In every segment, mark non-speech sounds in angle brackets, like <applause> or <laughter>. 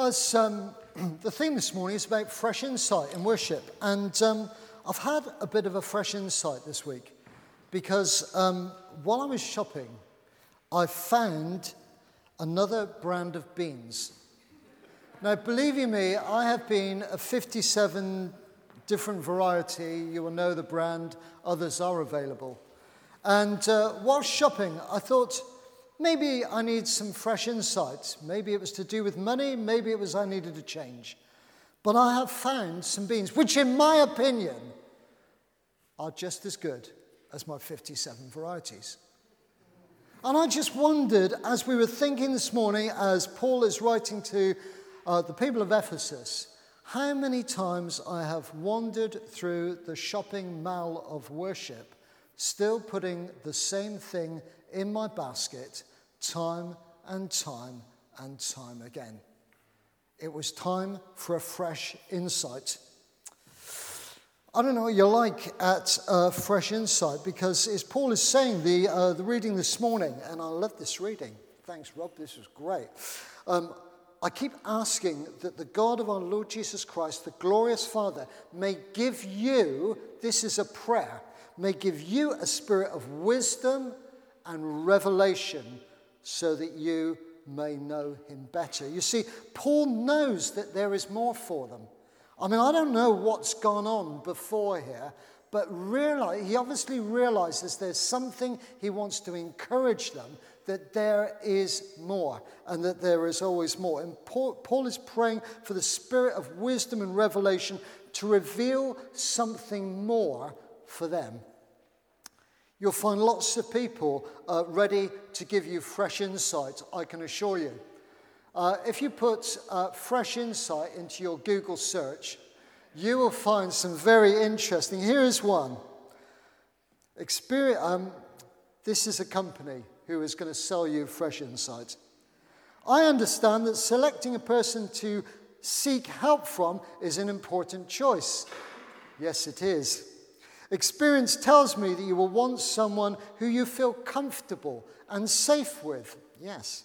As um, <clears throat> the theme this morning is about fresh insight in worship, and um, I've had a bit of a fresh insight this week because um, while I was shopping, I found another brand of beans. Now, believe you me, I have been a 57 different variety. You will know the brand, others are available. And uh, while shopping, I thought maybe I need some fresh insights. Maybe it was to do with money, maybe it was I needed a change. But I have found some beans, which, in my opinion, are just as good as my 57 varieties. And I just wondered, as we were thinking this morning, as Paul is writing to uh, the people of Ephesus, how many times I have wandered through the shopping mall of worship, still putting the same thing in my basket time and time and time again. It was time for a fresh insight. I don't know what you're like at uh, Fresh Insight because, as Paul is saying, the, uh, the reading this morning, and I love this reading. Thanks, Rob, this was great. Um, I keep asking that the God of our Lord Jesus Christ, the glorious Father, may give you, this is a prayer, may give you a spirit of wisdom and revelation so that you may know him better. You see, Paul knows that there is more for them. I mean, I don't know what's gone on before here, but realize, he obviously realizes there's something he wants to encourage them that there is more and that there is always more. And Paul, Paul is praying for the spirit of wisdom and revelation to reveal something more for them. You'll find lots of people uh, ready to give you fresh insight, I can assure you. Uh, if you put uh, fresh insight into your Google search, you will find some very interesting. Here is one. Experience, um, this is a company who is going to sell you fresh insight. I understand that selecting a person to seek help from is an important choice. Yes, it is. Experience tells me that you will want someone who you feel comfortable and safe with. Yes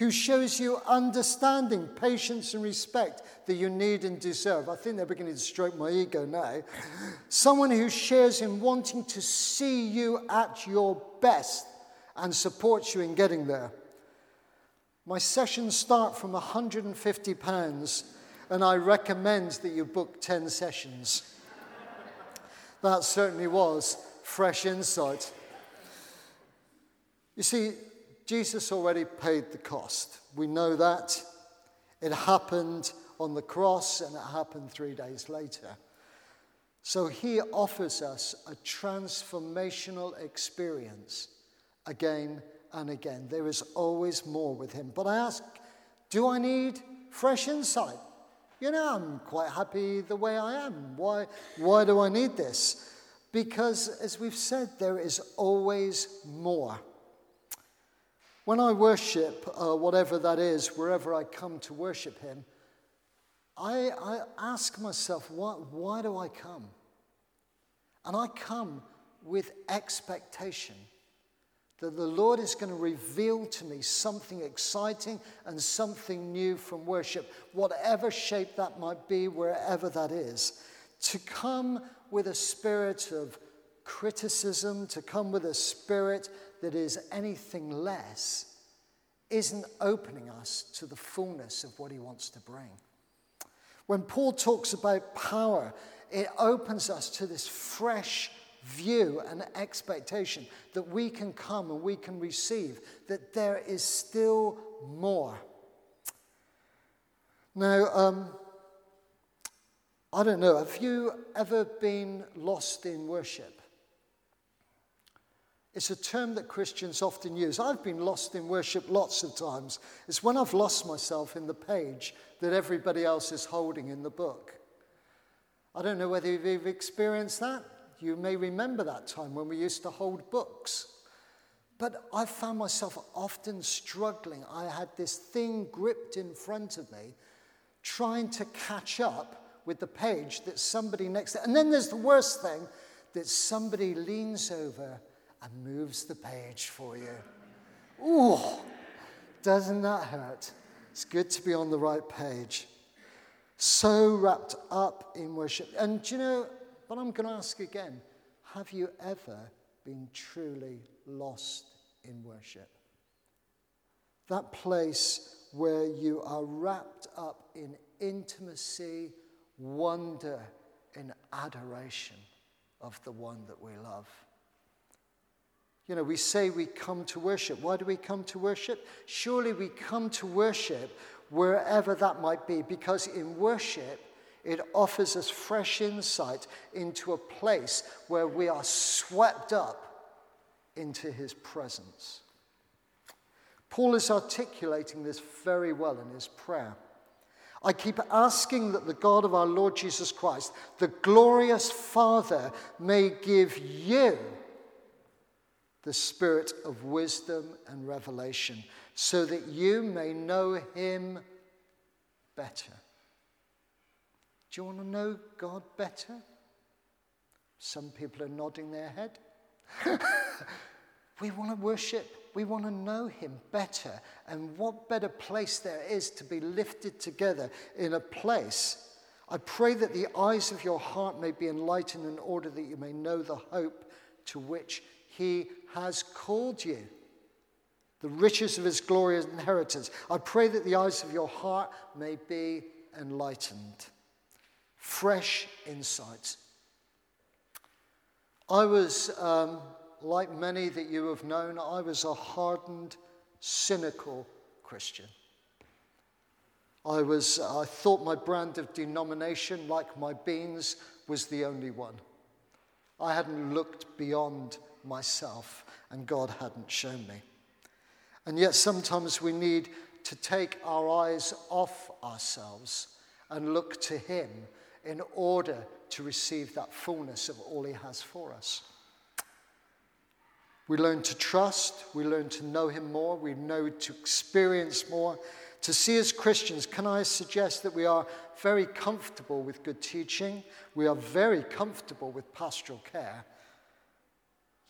who shows you understanding, patience, and respect that you need and deserve. I think they're beginning to stroke my ego now. Someone who shares in wanting to see you at your best and supports you in getting there. My sessions start from £150, and I recommend that you book 10 sessions. That certainly was fresh insight. You see, Jesus already paid the cost. We know that. It happened on the cross and it happened three days later. So he offers us a transformational experience again and again. There is always more with him. But I ask, do I need fresh insight? You know, I'm quite happy the way I am. Why, why do I need this? Because, as we've said, there is always more. When I worship, uh, whatever that is, wherever I come to worship Him, I, I ask myself, why, why do I come? And I come with expectation that the Lord is going to reveal to me something exciting and something new from worship, whatever shape that might be, wherever that is. To come with a spirit of criticism, to come with a spirit that is anything less, isn't opening us to the fullness of what he wants to bring. When Paul talks about power, it opens us to this fresh view and expectation that we can come and we can receive, that there is still more. Now, um, I don't know, have you ever been lost in worship? It's a term that Christians often use. I've been lost in worship lots of times. It's when I've lost myself in the page that everybody else is holding in the book. I don't know whether you've experienced that. You may remember that time when we used to hold books. But I found myself often struggling. I had this thing gripped in front of me, trying to catch up with the page that somebody next to. And then there's the worst thing that somebody leans over and moves the page for you. Ooh, doesn't that hurt? it's good to be on the right page. So wrapped up in worship. And you know, but I'm going to ask again have you ever been truly lost in worship? That place where you are wrapped up in intimacy, wonder, and adoration of the one that we love. You know, we say we come to worship. Why do we come to worship? Surely we come to worship wherever that might be, because in worship, it offers us fresh insight into a place where we are swept up into his presence. Paul is articulating this very well in his prayer. I keep asking that the God of our Lord Jesus Christ, the glorious Father, may give you the spirit of wisdom and revelation, so that you may know him better. Do you want to know God better? Some people are nodding their head. <laughs> we want to worship, we want to know Him better. And what better place there is to be lifted together in a place. I pray that the eyes of your heart may be enlightened in order that you may know the hope to which he has called you, the riches of his glorious inheritance. I pray that the eyes of your heart may be enlightened. Fresh insights. I was, um, like many that you have known, I was a hardened, cynical Christian. I, was, I thought my brand of denomination, like my beans, was the only one. I hadn't looked beyond myself, and God hadn't shown me. And yet, sometimes we need to take our eyes off ourselves and look to Him in order to receive that fullness of all He has for us. We learn to trust, we learn to know Him more, we know to experience more. To see as Christians, can I suggest that we are very comfortable with good teaching, we are very comfortable with pastoral care,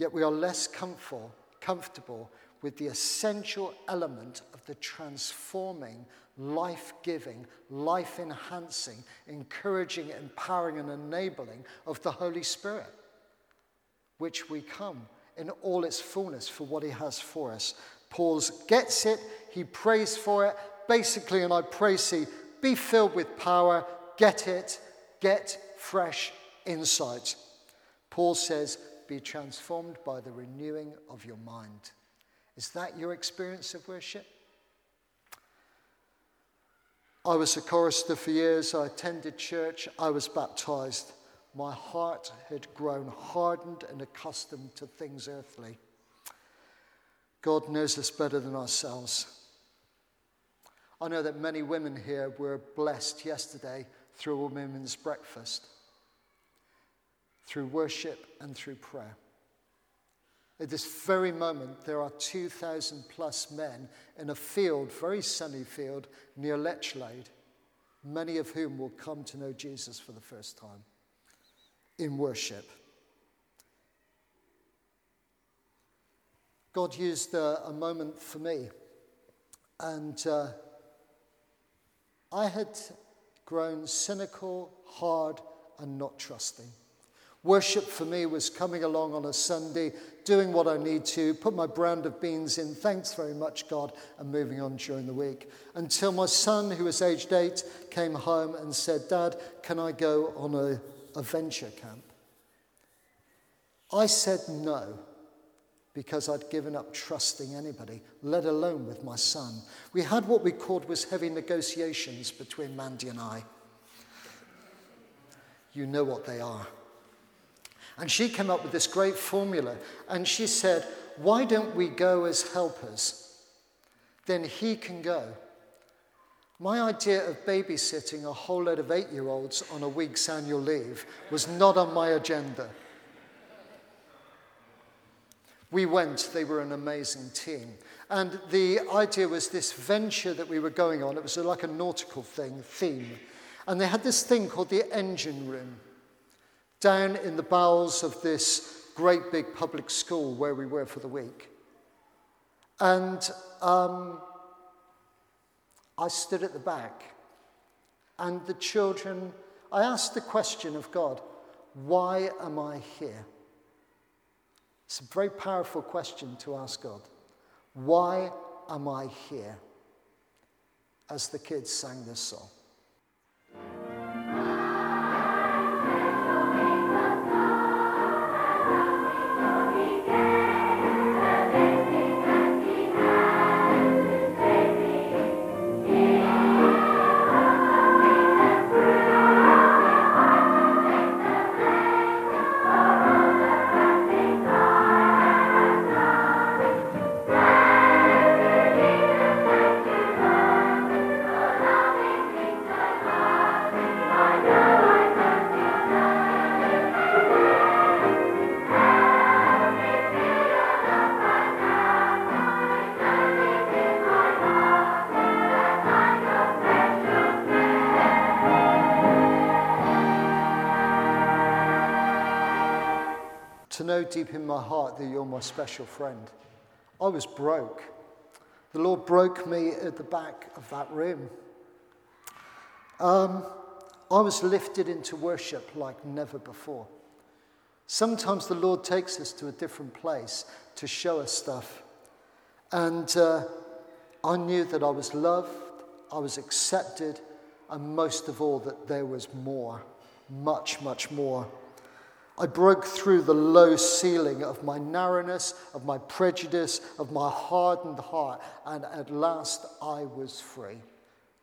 Yet we are less comfortable, with the essential element of the transforming, life giving, life enhancing, encouraging, empowering, and enabling of the Holy Spirit, which we come in all its fullness for what He has for us. Paul gets it, he prays for it. Basically, and I pray, see, be filled with power, get it, get fresh insight. Paul says, be transformed by the renewing of your mind. Is that your experience of worship? I was a chorister for years. I attended church. I was baptized. My heart had grown hardened and accustomed to things earthly. God knows us better than ourselves. I know that many women here were blessed yesterday through a women's breakfast through worship and through prayer. At this very moment, there are 2,000 plus men in a field, very sunny field, near Lechlade, many of whom will come to know Jesus for the first time in worship. God used uh, a moment for me, and uh, I had grown cynical, hard, and not trusting. Worship for me was coming along on a Sunday, doing what I need to, put my brand of beans in, thanks very much, God, and moving on during the week. Until my son, who was aged eight, came home and said, Dad, can I go on a, a venture camp? I said no because I'd given up trusting anybody, let alone with my son. We had what we called was heavy negotiations between Mandy and I. You know what they are. And she came up with this great formula. And she said, Why don't we go as helpers? Then he can go. My idea of babysitting a whole load of eight year olds on a week's annual leave was not on my agenda. We went, they were an amazing team. And the idea was this venture that we were going on, it was like a nautical thing, theme. And they had this thing called the engine room down in the bowels of this great big public school where we were for the week. And um, I stood at the back and the children, I asked the question of God, why am I here? It's a very powerful question to ask God. Why am I here? As the kids sang this song. Deep in my heart that you're my special friend. I was broke. The Lord broke me at the back of that room. Um, I was lifted into worship like never before. Sometimes the Lord takes us to a different place to show us stuff. And uh, I knew that I was loved, I was accepted, and most of all, that there was more, much, much more. I broke through the low ceiling of my narrowness, of my prejudice, of my hardened heart, and at last I was free.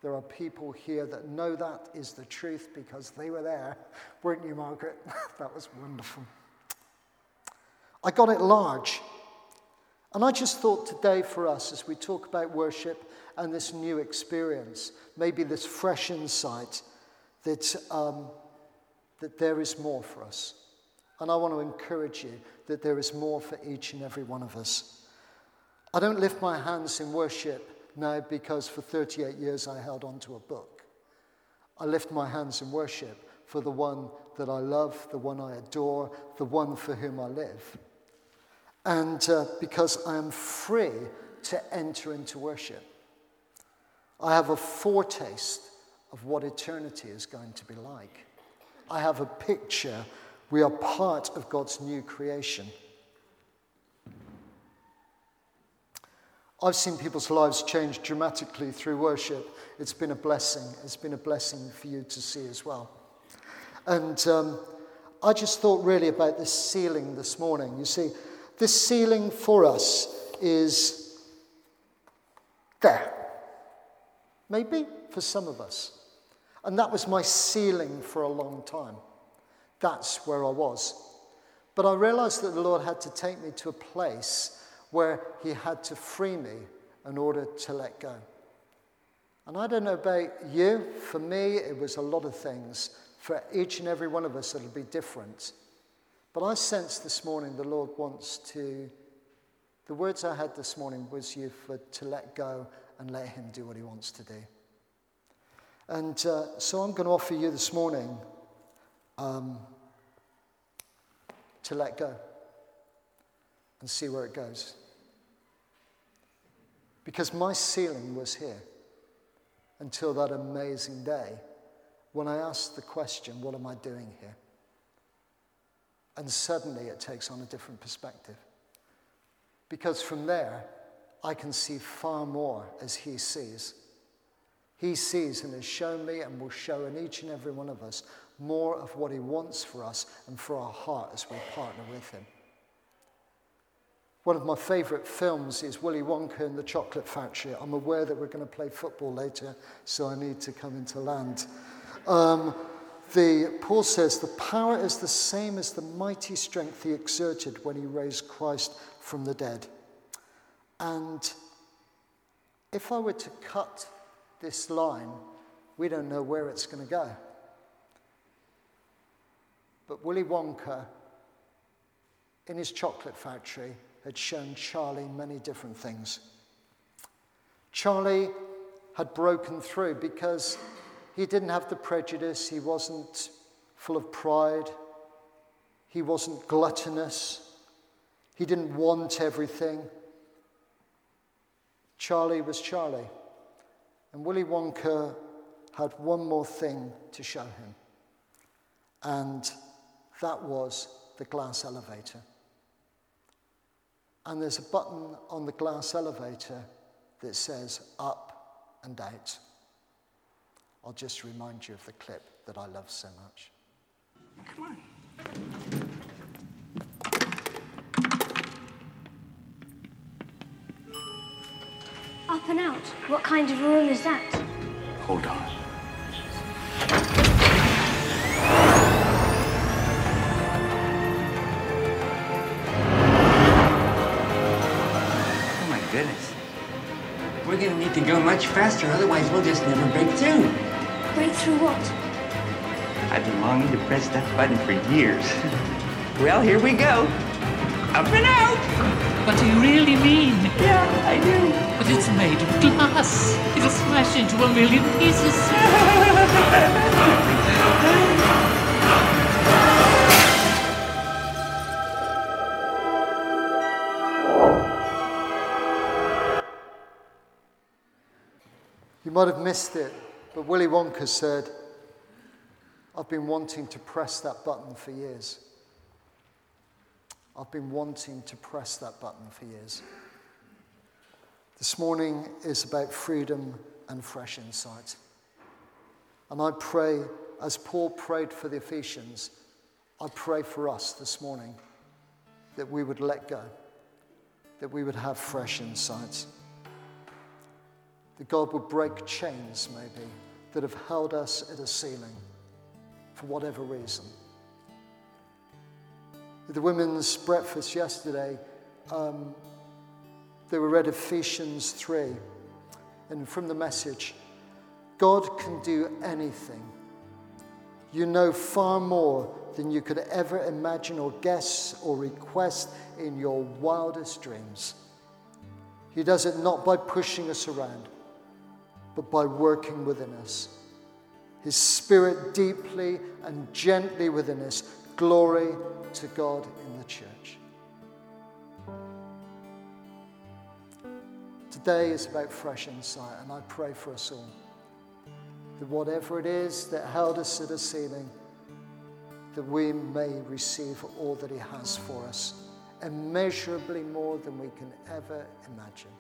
There are people here that know that is the truth because they were there, <laughs> weren't you, Margaret? <laughs> that was wonderful. I got it large. And I just thought today for us, as we talk about worship and this new experience, maybe this fresh insight, that, um, that there is more for us. And I want to encourage you that there is more for each and every one of us. I don't lift my hands in worship now because for 38 years I held on to a book. I lift my hands in worship for the one that I love, the one I adore, the one for whom I live. And uh, because I am free to enter into worship, I have a foretaste of what eternity is going to be like. I have a picture we are part of God's new creation. I've seen people's lives change dramatically through worship. It's been a blessing. It's been a blessing for you to see as well. And um, I just thought really about this ceiling this morning. You see, this ceiling for us is there. Maybe for some of us. And that was my ceiling for a long time. That's where I was. But I realized that the Lord had to take me to a place where He had to free me in order to let go. And I don't know about you, for me, it was a lot of things. For each and every one of us, it'll be different. But I sense this morning the Lord wants to, the words I had this morning was you for to let go and let Him do what He wants to do. And uh, so I'm going to offer you this morning um, to let go and see where it goes. Because my ceiling was here until that amazing day when I asked the question, What am I doing here? And suddenly it takes on a different perspective. Because from there, I can see far more as He sees. He sees and has shown me and will show in each and every one of us more of what He wants for us and for our heart as we partner with Him. One of my favourite films is Willy Wonka and the Chocolate Factory. I'm aware that we're going to play football later, so I need to come into land. Um, the, Paul says, The power is the same as the mighty strength he exerted when he raised Christ from the dead. And if I were to cut this line, we don't know where it's going to go. But Willy Wonka, in his chocolate factory, had shown Charlie many different things. Charlie had broken through because he didn't have the prejudice, he wasn't full of pride, he wasn't gluttonous, he didn't want everything. Charlie was Charlie. And Willy Wonka had one more thing to show him, and that was the glass elevator. And there's a button on the glass elevator that says up and out. I'll just remind you of the clip that I love so much. Come on. Up and out. What kind of room is that? Hold on. To go much faster, otherwise we'll just never break through. Break through what? I've been longing to press that button for years. <laughs> well, here we go. Up and out! What do you really mean? Yeah, I do. But it's made of glass. It'll smash into a million pieces. <laughs> might have missed it, but Willy Wonka said, I've been wanting to press that button for years. I've been wanting to press that button for years. This morning is about freedom and fresh insight. And I pray, as Paul prayed for the Ephesians, I pray for us this morning that we would let go, that we would have fresh insights that God would break chains, maybe, that have held us at a ceiling for whatever reason. At the women's breakfast yesterday, um, they were read Ephesians 3, and from the message, God can do anything. You know far more than you could ever imagine or guess or request in your wildest dreams. He does it not by pushing us around but by working within us. His Spirit deeply and gently within us. Glory to God in the church. Today is about fresh insight, and I pray for us all that whatever it is that held us at a ceiling, that we may receive all that He has for us, immeasurably more than we can ever imagine.